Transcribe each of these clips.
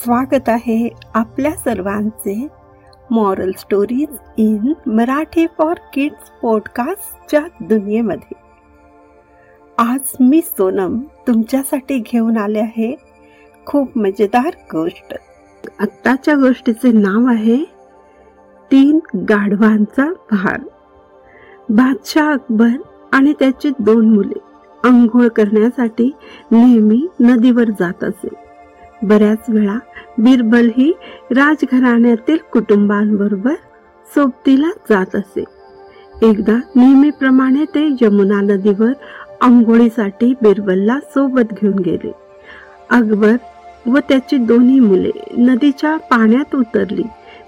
स्वागत आहे आपल्या सर्वांचे moral stories in Marathi for kids पॉडकास्टच्या दुनियेमध्ये. आज मी सोनम तुमच्यासाठी घेऊन आले आहे खूप मजेदार गोष्ट. आत्ताच्या गोष्टीचे नाव आहे तीन गाढवांचा भार. बादशाह अकबर आणि त्याची दोन मुले. आंघोळ करण्यासाठी नेहमी नदीवर जात असे. बऱ्याच वेळा बिरबल ही राजघराण्यातील कुटुंबांबरोबर सोबतीला जात असे. एकदा नेहमीप्रमाणे ते यमुना नदीवर आंघोळीसाठी बिरबलला सोबत घेऊन गेले. अकबर व त्याची दोन्ही मुले नदीच्या पाण्यात उतरली.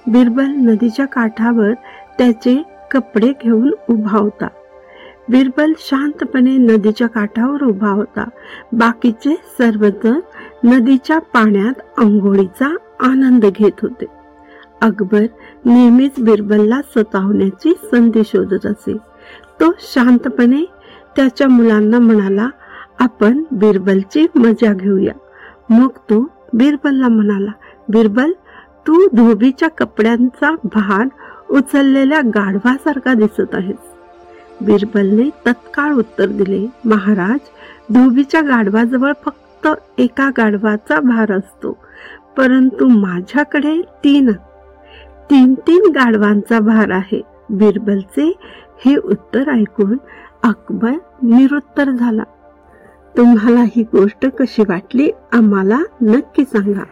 बिरबल नदीच्या काठावर त्याचे कपडे घेऊन उभा होता. बिरबल शांतपणे नदीच्या काठावर उभा होता. बाकीचे सर्वजण नदीच्या पाण्यात आंघोळीचा आनंद घेत होते. अकबर नेहमीच बिरबलला सतावण्याची संधी शोधत असे. तो शांतपणे त्याच्या मुलांना म्हणाला आपण बिरबलची मजा घेऊया. मग तो बिरबलला म्हणाला बिरबल तू धोबीच्या कपड्यांचा भार उचललेल्या गाढवासारखा दिसत आहेस. बिरबलने तत्काळ उत्तर दिले महाराज धोबीच्या गाढवाजवळ फक्त फक्त एका गाढवाचा भार असतो. परंतु माझ्याकडे तीन. तीन तीन गाढवांचा भार आहे. बिरबलचे हे उत्तर ऐकून अकबर निरुत्तर झाला. तुम्हाला ही गोष्ट कशी वाटली आम्हाला नक्की सांगा.